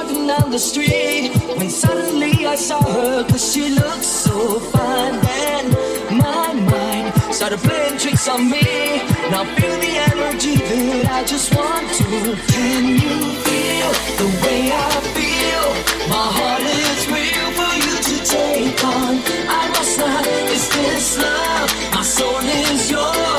walking down the street when suddenly I saw her cause she looked so fine. And my mind started playing tricks on me. Now feel the energy that I just want to. Can you feel the way I feel? My heart is real for you to take on. I must not. Is this love? My soul is yours.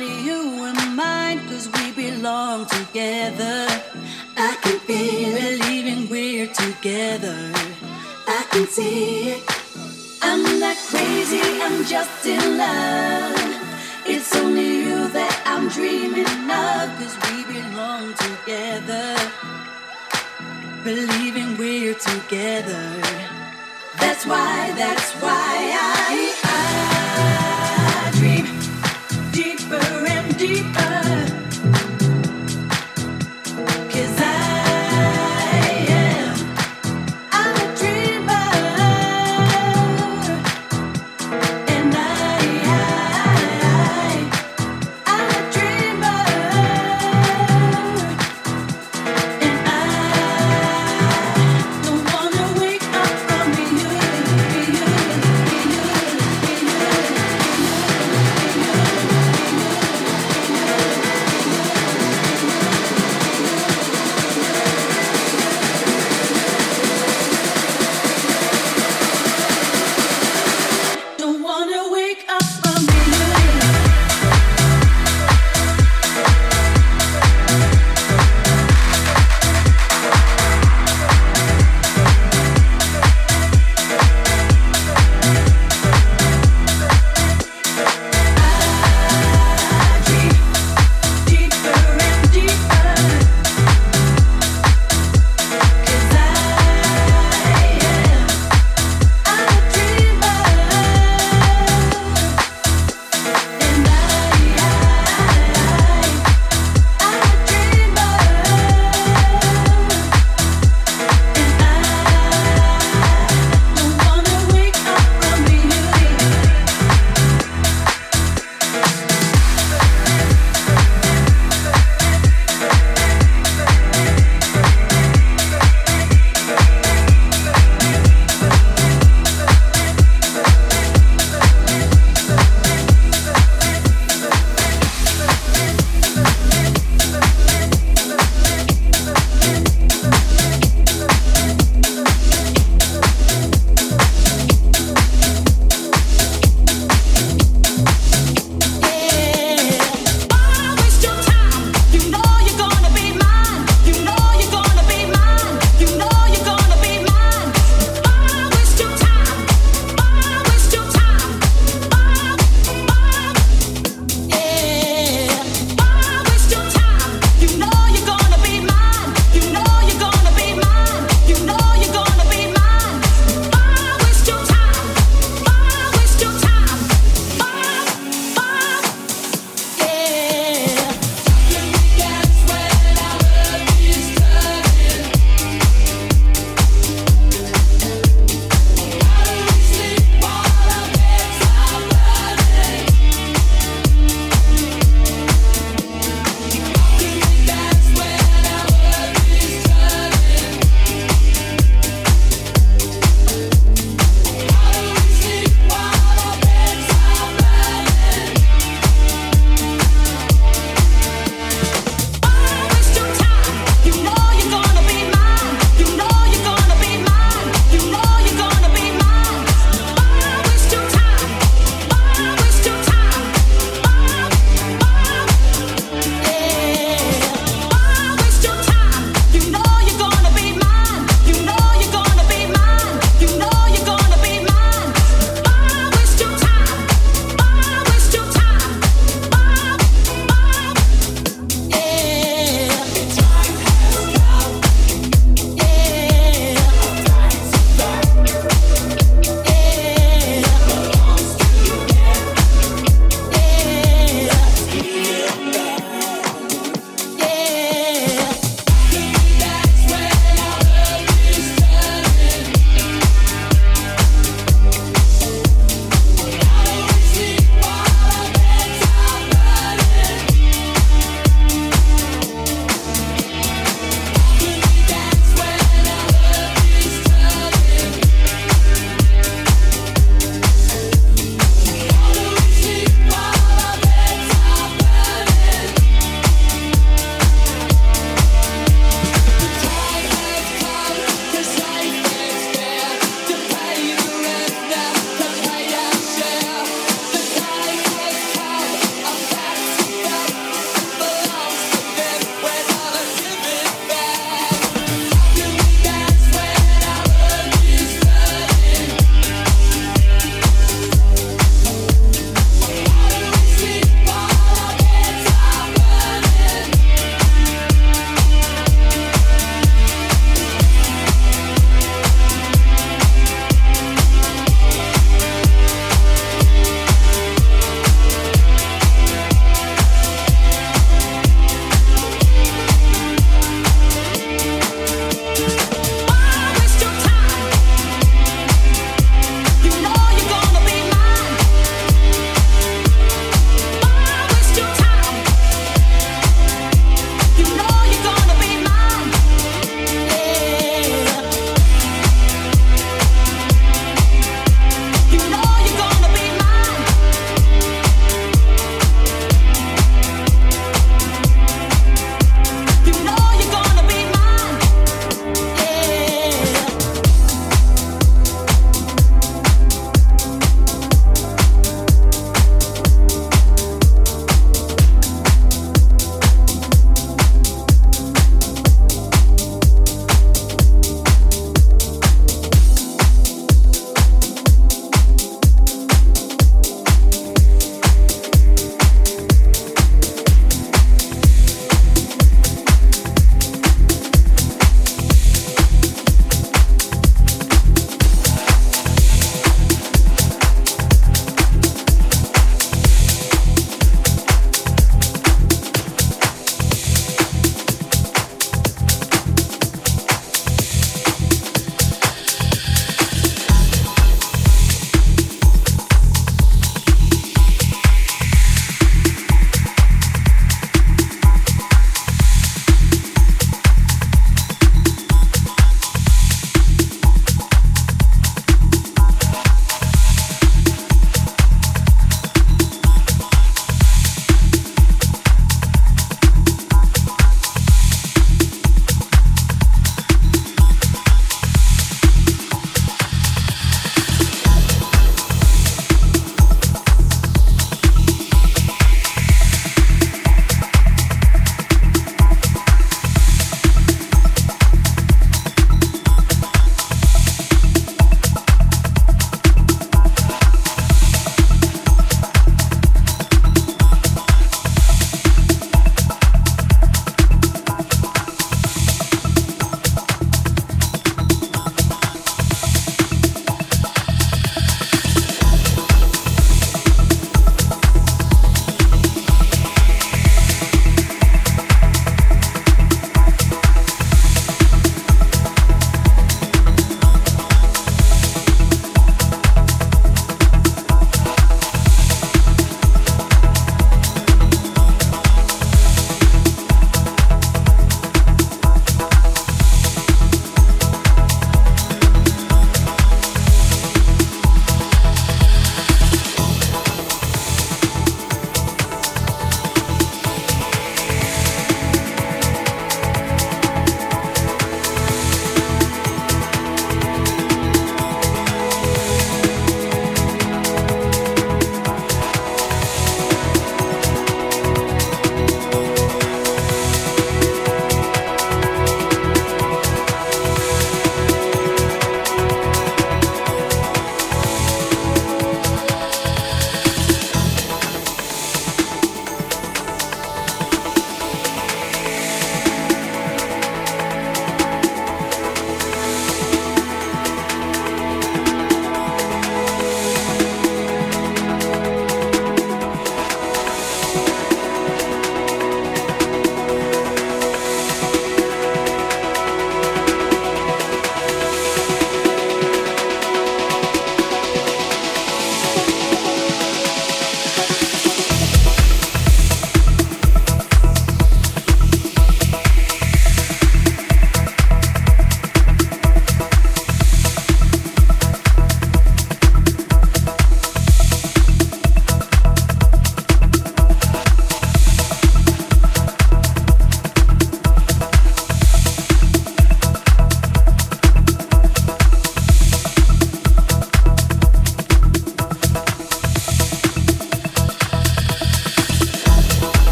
You and mine, cause we belong together. I can feel believing we're together. I can see it. I'm not crazy, I'm just in love. It's only you that I'm dreaming of, cause we belong together. Believing we're together. That's why, that's why I,